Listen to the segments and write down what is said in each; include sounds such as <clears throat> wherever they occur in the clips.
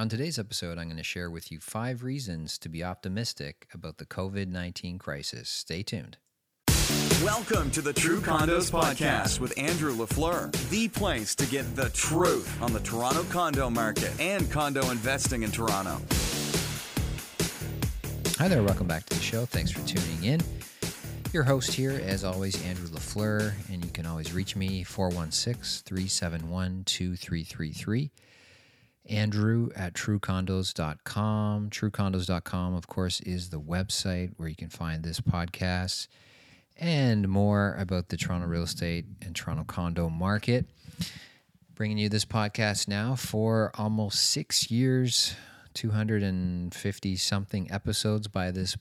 On today's episode, I'm going to share with you five reasons to be optimistic about the COVID 19 crisis. Stay tuned. Welcome to the True Condos Podcast with Andrew LaFleur, the place to get the truth on the Toronto condo market and condo investing in Toronto. Hi there, welcome back to the show. Thanks for tuning in. Your host here, as always, Andrew LaFleur, and you can always reach me 416 371 2333. Andrew at truecondos.com. Truecondos.com, of course, is the website where you can find this podcast and more about the Toronto real estate and Toronto condo market. Bringing you this podcast now for almost six years, 250 something episodes by this.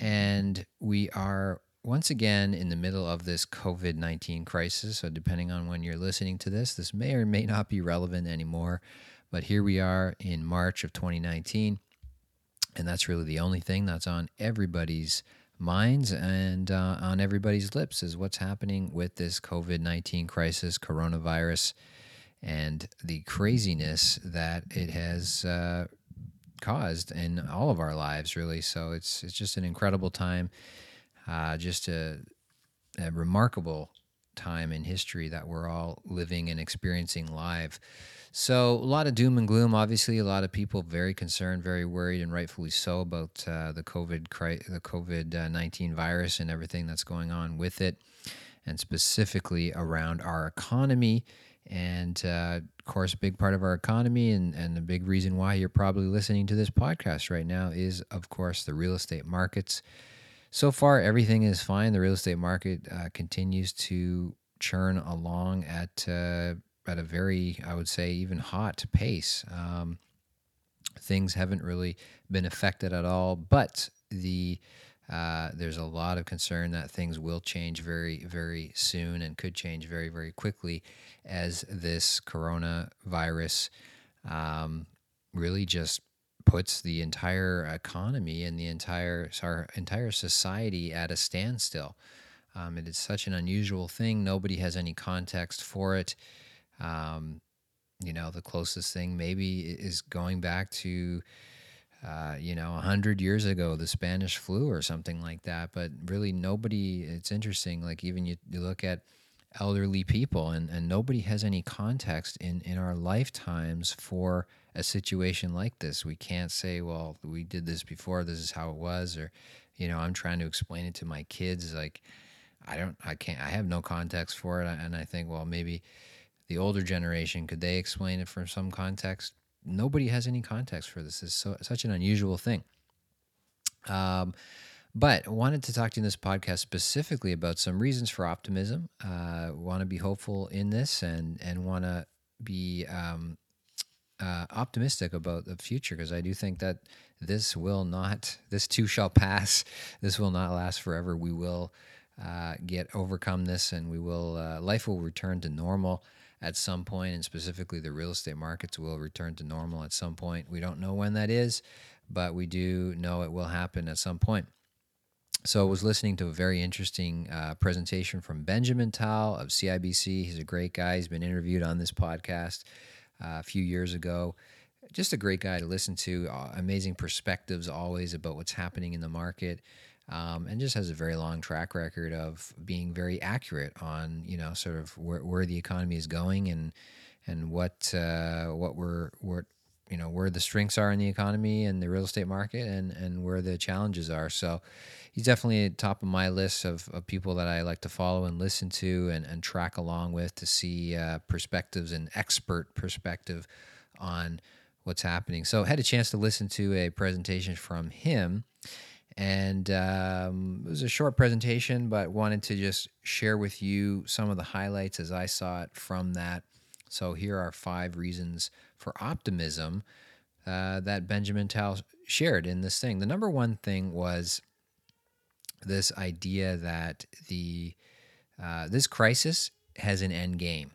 And we are once again in the middle of this COVID 19 crisis. So, depending on when you're listening to this, this may or may not be relevant anymore. But here we are in March of 2019. And that's really the only thing that's on everybody's minds and uh, on everybody's lips is what's happening with this COVID 19 crisis, coronavirus, and the craziness that it has uh, caused in all of our lives, really. So it's, it's just an incredible time, uh, just a, a remarkable time in history that we're all living and experiencing live. So a lot of doom and gloom. Obviously, a lot of people very concerned, very worried, and rightfully so about uh, the COVID the COVID nineteen virus and everything that's going on with it, and specifically around our economy. And uh, of course, a big part of our economy, and and the big reason why you're probably listening to this podcast right now is, of course, the real estate markets. So far, everything is fine. The real estate market uh, continues to churn along at uh, at a very, I would say, even hot pace. Um, things haven't really been affected at all, but the uh, there's a lot of concern that things will change very, very soon and could change very, very quickly as this coronavirus um, really just puts the entire economy and the entire our entire society at a standstill. Um, it is such an unusual thing. Nobody has any context for it. Um, you know, the closest thing maybe is going back to, uh, you know, 100 years ago, the Spanish flu or something like that. But really, nobody, it's interesting. Like, even you, you look at elderly people, and, and nobody has any context in, in our lifetimes for a situation like this. We can't say, well, we did this before, this is how it was. Or, you know, I'm trying to explain it to my kids. Like, I don't, I can't, I have no context for it. And I think, well, maybe the older generation could they explain it from some context nobody has any context for this it's so, such an unusual thing um, but wanted to talk to you in this podcast specifically about some reasons for optimism uh, want to be hopeful in this and and want to be um, uh, optimistic about the future because I do think that this will not, <laughs> this too shall pass. This will not last forever. We will uh, get overcome this, and we will uh, life will return to normal at some point, and specifically the real estate markets will return to normal at some point. We don't know when that is, but we do know it will happen at some point. So I was listening to a very interesting uh, presentation from Benjamin Tal of CIBC. He's a great guy. He's been interviewed on this podcast a few years ago. Just a great guy to listen to. Uh, amazing perspectives always about what's happening in the market um, and just has a very long track record of being very accurate on you know sort of where, where the economy is going and and what uh, what we're what you know where the strengths are in the economy and the real estate market and and where the challenges are so he's definitely at top of my list of, of people that I like to follow and listen to and, and track along with to see uh, perspectives and expert perspective on what's happening so I had a chance to listen to a presentation from him and um, it was a short presentation, but wanted to just share with you some of the highlights as I saw it from that. So here are five reasons for optimism uh, that Benjamin Tal shared in this thing. The number one thing was this idea that the uh, this crisis has an end game.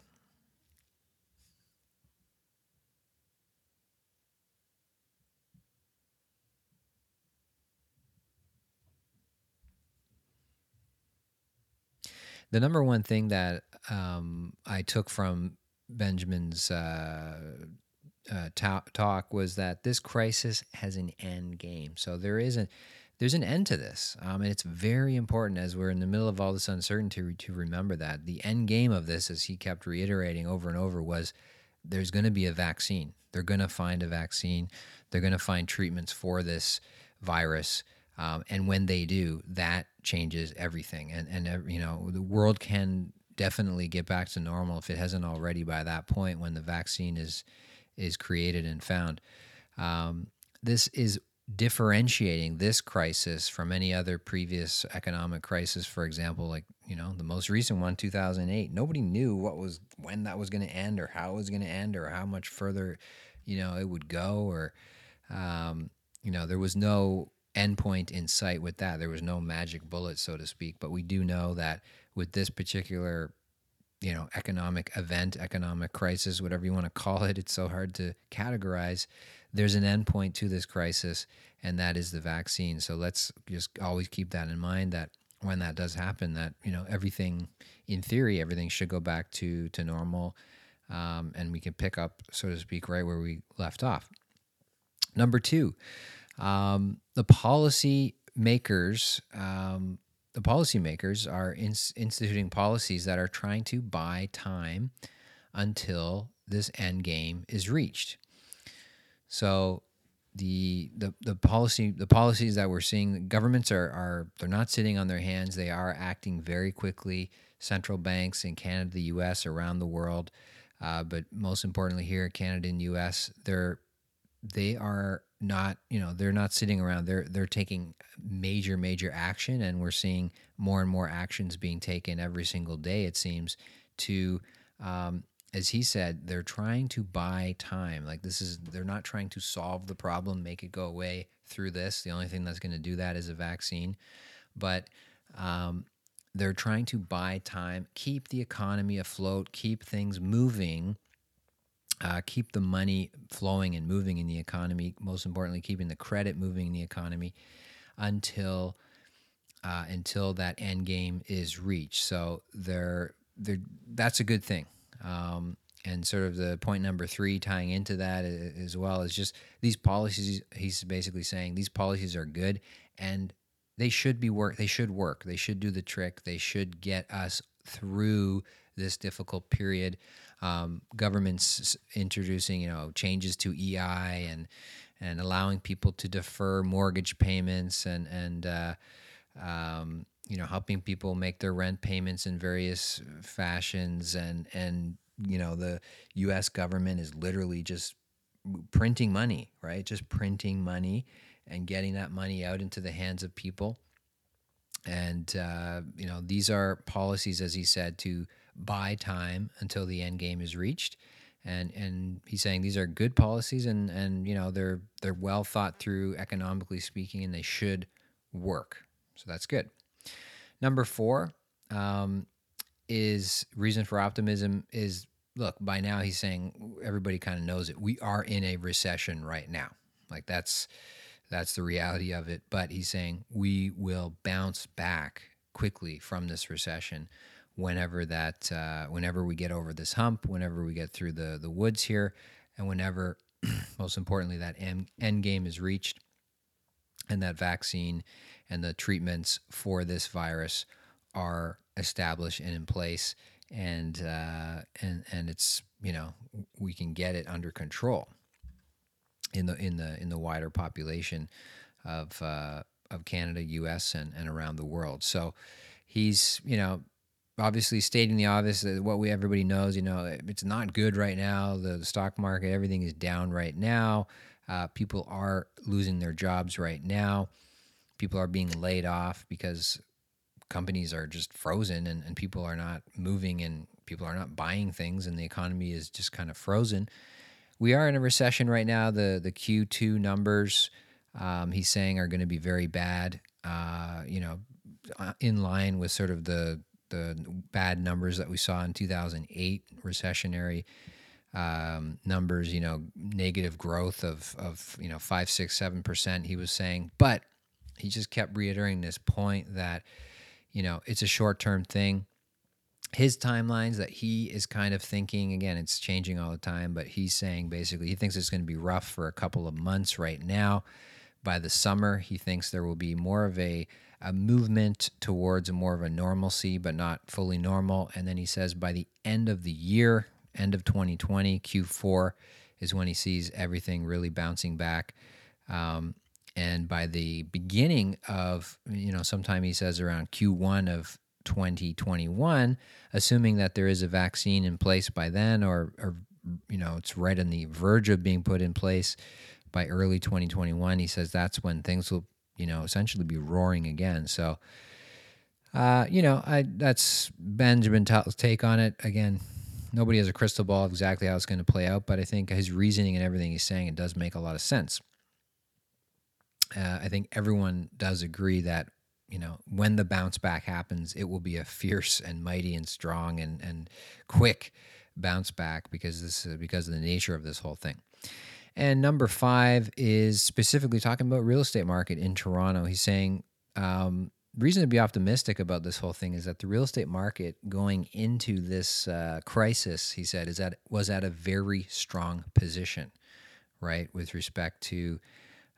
the number one thing that um, I took from Benjamin's uh, uh, ta- talk was that this crisis has an end game. So there is a there's an end to this, um, and it's very important as we're in the middle of all this uncertainty to remember that the end game of this, as he kept reiterating over and over, was there's going to be a vaccine. They're going to find a vaccine. They're going to find treatments for this virus. Um, and when they do, that changes everything. And and you know the world can definitely get back to normal if it hasn't already by that point when the vaccine is is created and found. Um, this is differentiating this crisis from any other previous economic crisis. For example, like you know the most recent one, 2008. Nobody knew what was when that was going to end, or how it was going to end, or how much further, you know, it would go, or um, you know, there was no endpoint in sight with that. There was no magic bullet, so to speak. But we do know that with this particular, you know, economic event, economic crisis, whatever you want to call it, it's so hard to categorize. There's an endpoint to this crisis, and that is the vaccine. So let's just always keep that in mind. That when that does happen, that you know everything, in theory, everything should go back to to normal, um, and we can pick up, so to speak, right where we left off. Number two, um, the policy makers, um, the policymakers are instituting policies that are trying to buy time until this end game is reached. So the the the policy the policies that we're seeing governments are are they're not sitting on their hands they are acting very quickly central banks in Canada the US around the world uh, but most importantly here in Canada and US they're they are not you know they're not sitting around. They're they're taking major major action and we're seeing more and more actions being taken every single day it seems to um, as he said they're trying to buy time. Like this is they're not trying to solve the problem make it go away through this. The only thing that's going to do that is a vaccine. But um, they're trying to buy time keep the economy afloat keep things moving uh, keep the money flowing and moving in the economy. Most importantly, keeping the credit moving in the economy until uh, until that end game is reached. So they're, that's a good thing. Um, and sort of the point number three tying into that as well is just these policies. He's basically saying these policies are good and they should be work. They should work. They should do the trick. They should get us through this difficult period um, governments introducing you know changes to EI and and allowing people to defer mortgage payments and and uh, um, you know helping people make their rent payments in various fashions and and you know the U.S. government is literally just printing money, right? Just printing money and getting that money out into the hands of people. And uh, you know these are policies, as he said, to buy time until the end game is reached. And and he's saying these are good policies and and you know they're they're well thought through economically speaking and they should work. So that's good. Number four um, is reason for optimism is look by now he's saying everybody kind of knows it. We are in a recession right now. Like that's that's the reality of it. But he's saying we will bounce back quickly from this recession whenever that uh, whenever we get over this hump, whenever we get through the the woods here, and whenever <clears throat> most importantly that end, end game is reached, and that vaccine and the treatments for this virus are established and in place, and uh, and and it's you know we can get it under control in the in the in the wider population of uh, of Canada, U.S. and and around the world. So he's you know obviously stating the obvious what we everybody knows you know it's not good right now. The, the stock market everything is down right now. Uh, people are losing their jobs right now. People are being laid off because companies are just frozen and, and people are not moving and people are not buying things and the economy is just kind of frozen. We are in a recession right now. The the q2 numbers um, he's saying are going to be very bad uh, you know uh, in line with sort of the the bad numbers that we saw in 2008, recessionary um, numbers, you know, negative growth of, of, you know, five, six, seven percent, he was saying. But he just kept reiterating this point that, you know, it's a short term thing. his timelines that he is kind of thinking again it's changing all the time but he's saying basically he thinks it's going to be rough for a couple of months right now by the summer he thinks there will be more of a, a movement towards more of a normalcy but not fully normal and then he says by the end of the year end of 2020 q4 is when he sees everything really bouncing back um, and by the beginning of you know sometime he says around q1 of 2021, assuming that there is a vaccine in place by then, or, or you know, it's right on the verge of being put in place by early 2021. He says that's when things will, you know, essentially be roaring again. So, uh, you know, I that's Benjamin Tal's take on it. Again, nobody has a crystal ball exactly how it's going to play out, but I think his reasoning and everything he's saying it does make a lot of sense. Uh, I think everyone does agree that you know, when the bounce back happens, it will be a fierce and mighty and strong and, and quick bounce back because this is because of the nature of this whole thing. And number five is specifically talking about real estate market in Toronto. He's saying um, reason to be optimistic about this whole thing is that the real estate market going into this uh, crisis, he said, is that was at a very strong position, right, with respect to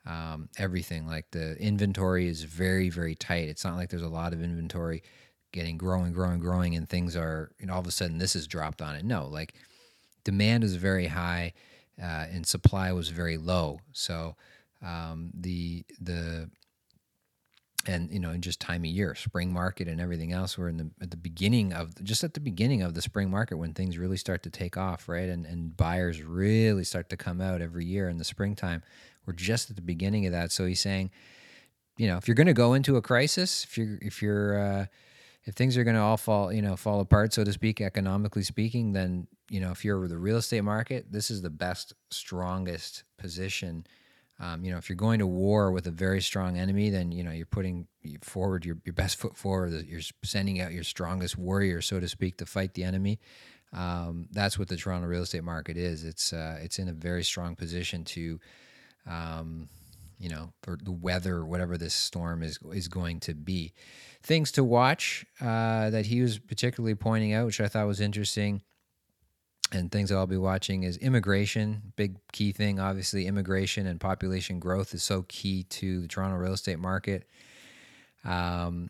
um, everything. Like the inventory is very, very tight. It's not like there's a lot of inventory getting growing, growing, growing, and things are, you know, all of a sudden this is dropped on it. No, like demand is very high uh, and supply was very low. So um, the, the, and you know, in just time of year, spring market and everything else. We're in the at the beginning of just at the beginning of the spring market when things really start to take off, right? And and buyers really start to come out every year in the springtime we're just at the beginning of that. So he's saying, you know, if you're going to go into a crisis, if you're if you're uh, if things are going to all fall, you know, fall apart, so to speak, economically speaking, then you know, if you're the real estate market, this is the best, strongest position. Um, you know, if you're going to war with a very strong enemy, then you know you're putting forward your, your best foot forward. You're sending out your strongest warrior, so to speak, to fight the enemy. Um, that's what the Toronto real estate market is. It's uh, it's in a very strong position to um, you know, for the weather, whatever this storm is is going to be. Things to watch uh, that he was particularly pointing out, which I thought was interesting, and things I'll be watching is immigration. Big key thing, obviously, immigration and population growth is so key to the Toronto real estate market. Um,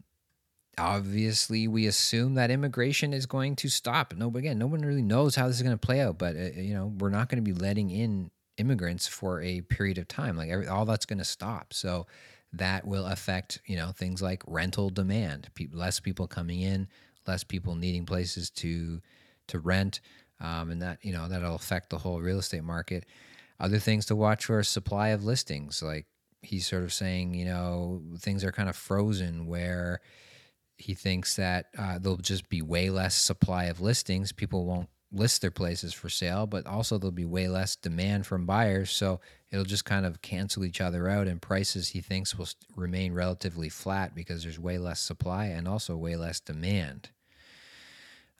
obviously, we assume that immigration is going to stop. No, again, no one really knows how this is going to play out, but uh, you know, we're not going to be letting in immigrants for a period of time. Like every, all that's going to stop. So that will affect you know things like rental demand. People, less people coming in, less people needing places to to rent, um, and that you know that'll affect the whole real estate market. Other things to watch for supply of listings. Like he's sort of saying, you know, things are kind of frozen where he thinks that uh, there'll just be way less supply of listings. People won't list their places for sale, but also there'll be way less demand from buyers. So it'll just kind of cancel each other out, and prices he thinks will remain relatively flat because there's way less supply and also way less demand.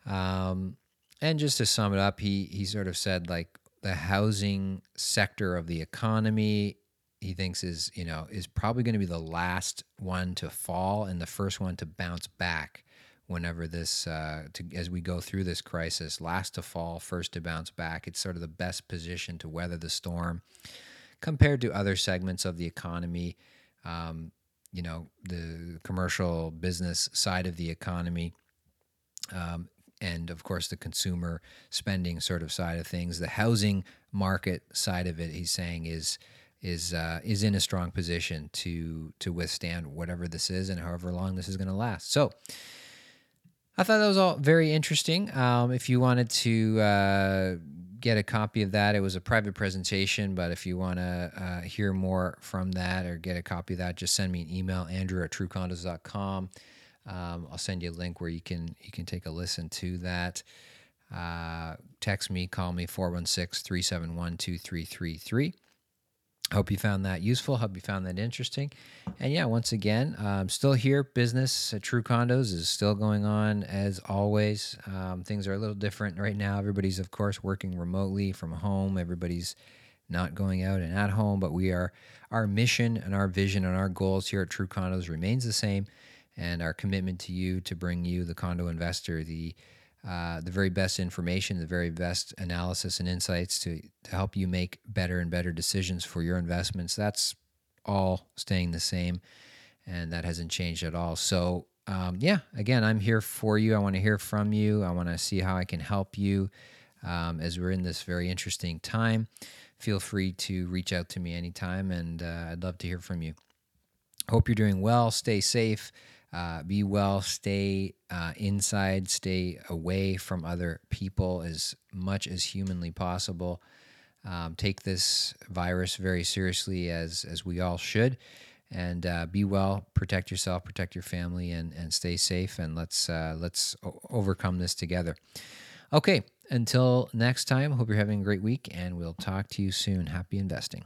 Um, and just to sum it up, he he sort of said like the housing sector of the economy he thinks is you know is probably going to be the last one to fall and the first one to bounce back whenever this uh, to, as we go through this crisis last to fall first to bounce back it's sort of the best position to weather the storm compared to other segments of the economy. Um, you know the commercial business side of the economy um, and of course the consumer spending sort of side of things. The housing market side of it he's saying is is uh, is in a strong position to to withstand whatever this is and however long this is going to last. So I thought that was all very interesting. Um, if you wanted to uh, get a copy of that, it was a private presentation. But if you want to uh, hear more from that or get a copy of that, just send me an email, Andrew at truecondos.com. Um, I'll send you a link where you can you can take a listen to that. Uh, text me, call me 416 371 2333. Hope you found that useful. Hope you found that interesting. And yeah, once again, um, still here. Business at True Condos is still going on as always. Um, things are a little different right now. Everybody's, of course, working remotely from home. Everybody's not going out and at home, but we are, our mission and our vision and our goals here at True Condos remains the same. And our commitment to you to bring you, the condo investor, the uh, the very best information, the very best analysis and insights to, to help you make better and better decisions for your investments. That's all staying the same, and that hasn't changed at all. So, um, yeah, again, I'm here for you. I want to hear from you. I want to see how I can help you um, as we're in this very interesting time. Feel free to reach out to me anytime, and uh, I'd love to hear from you. Hope you're doing well. Stay safe. Uh, be well. Stay uh, inside. Stay away from other people as much as humanly possible. Um, take this virus very seriously, as as we all should and uh, be well. Protect yourself, protect your family, and and stay safe. And let's uh, let's o- overcome this together. Okay, until next time. Hope you're having a great week, and we'll talk to you soon. Happy investing.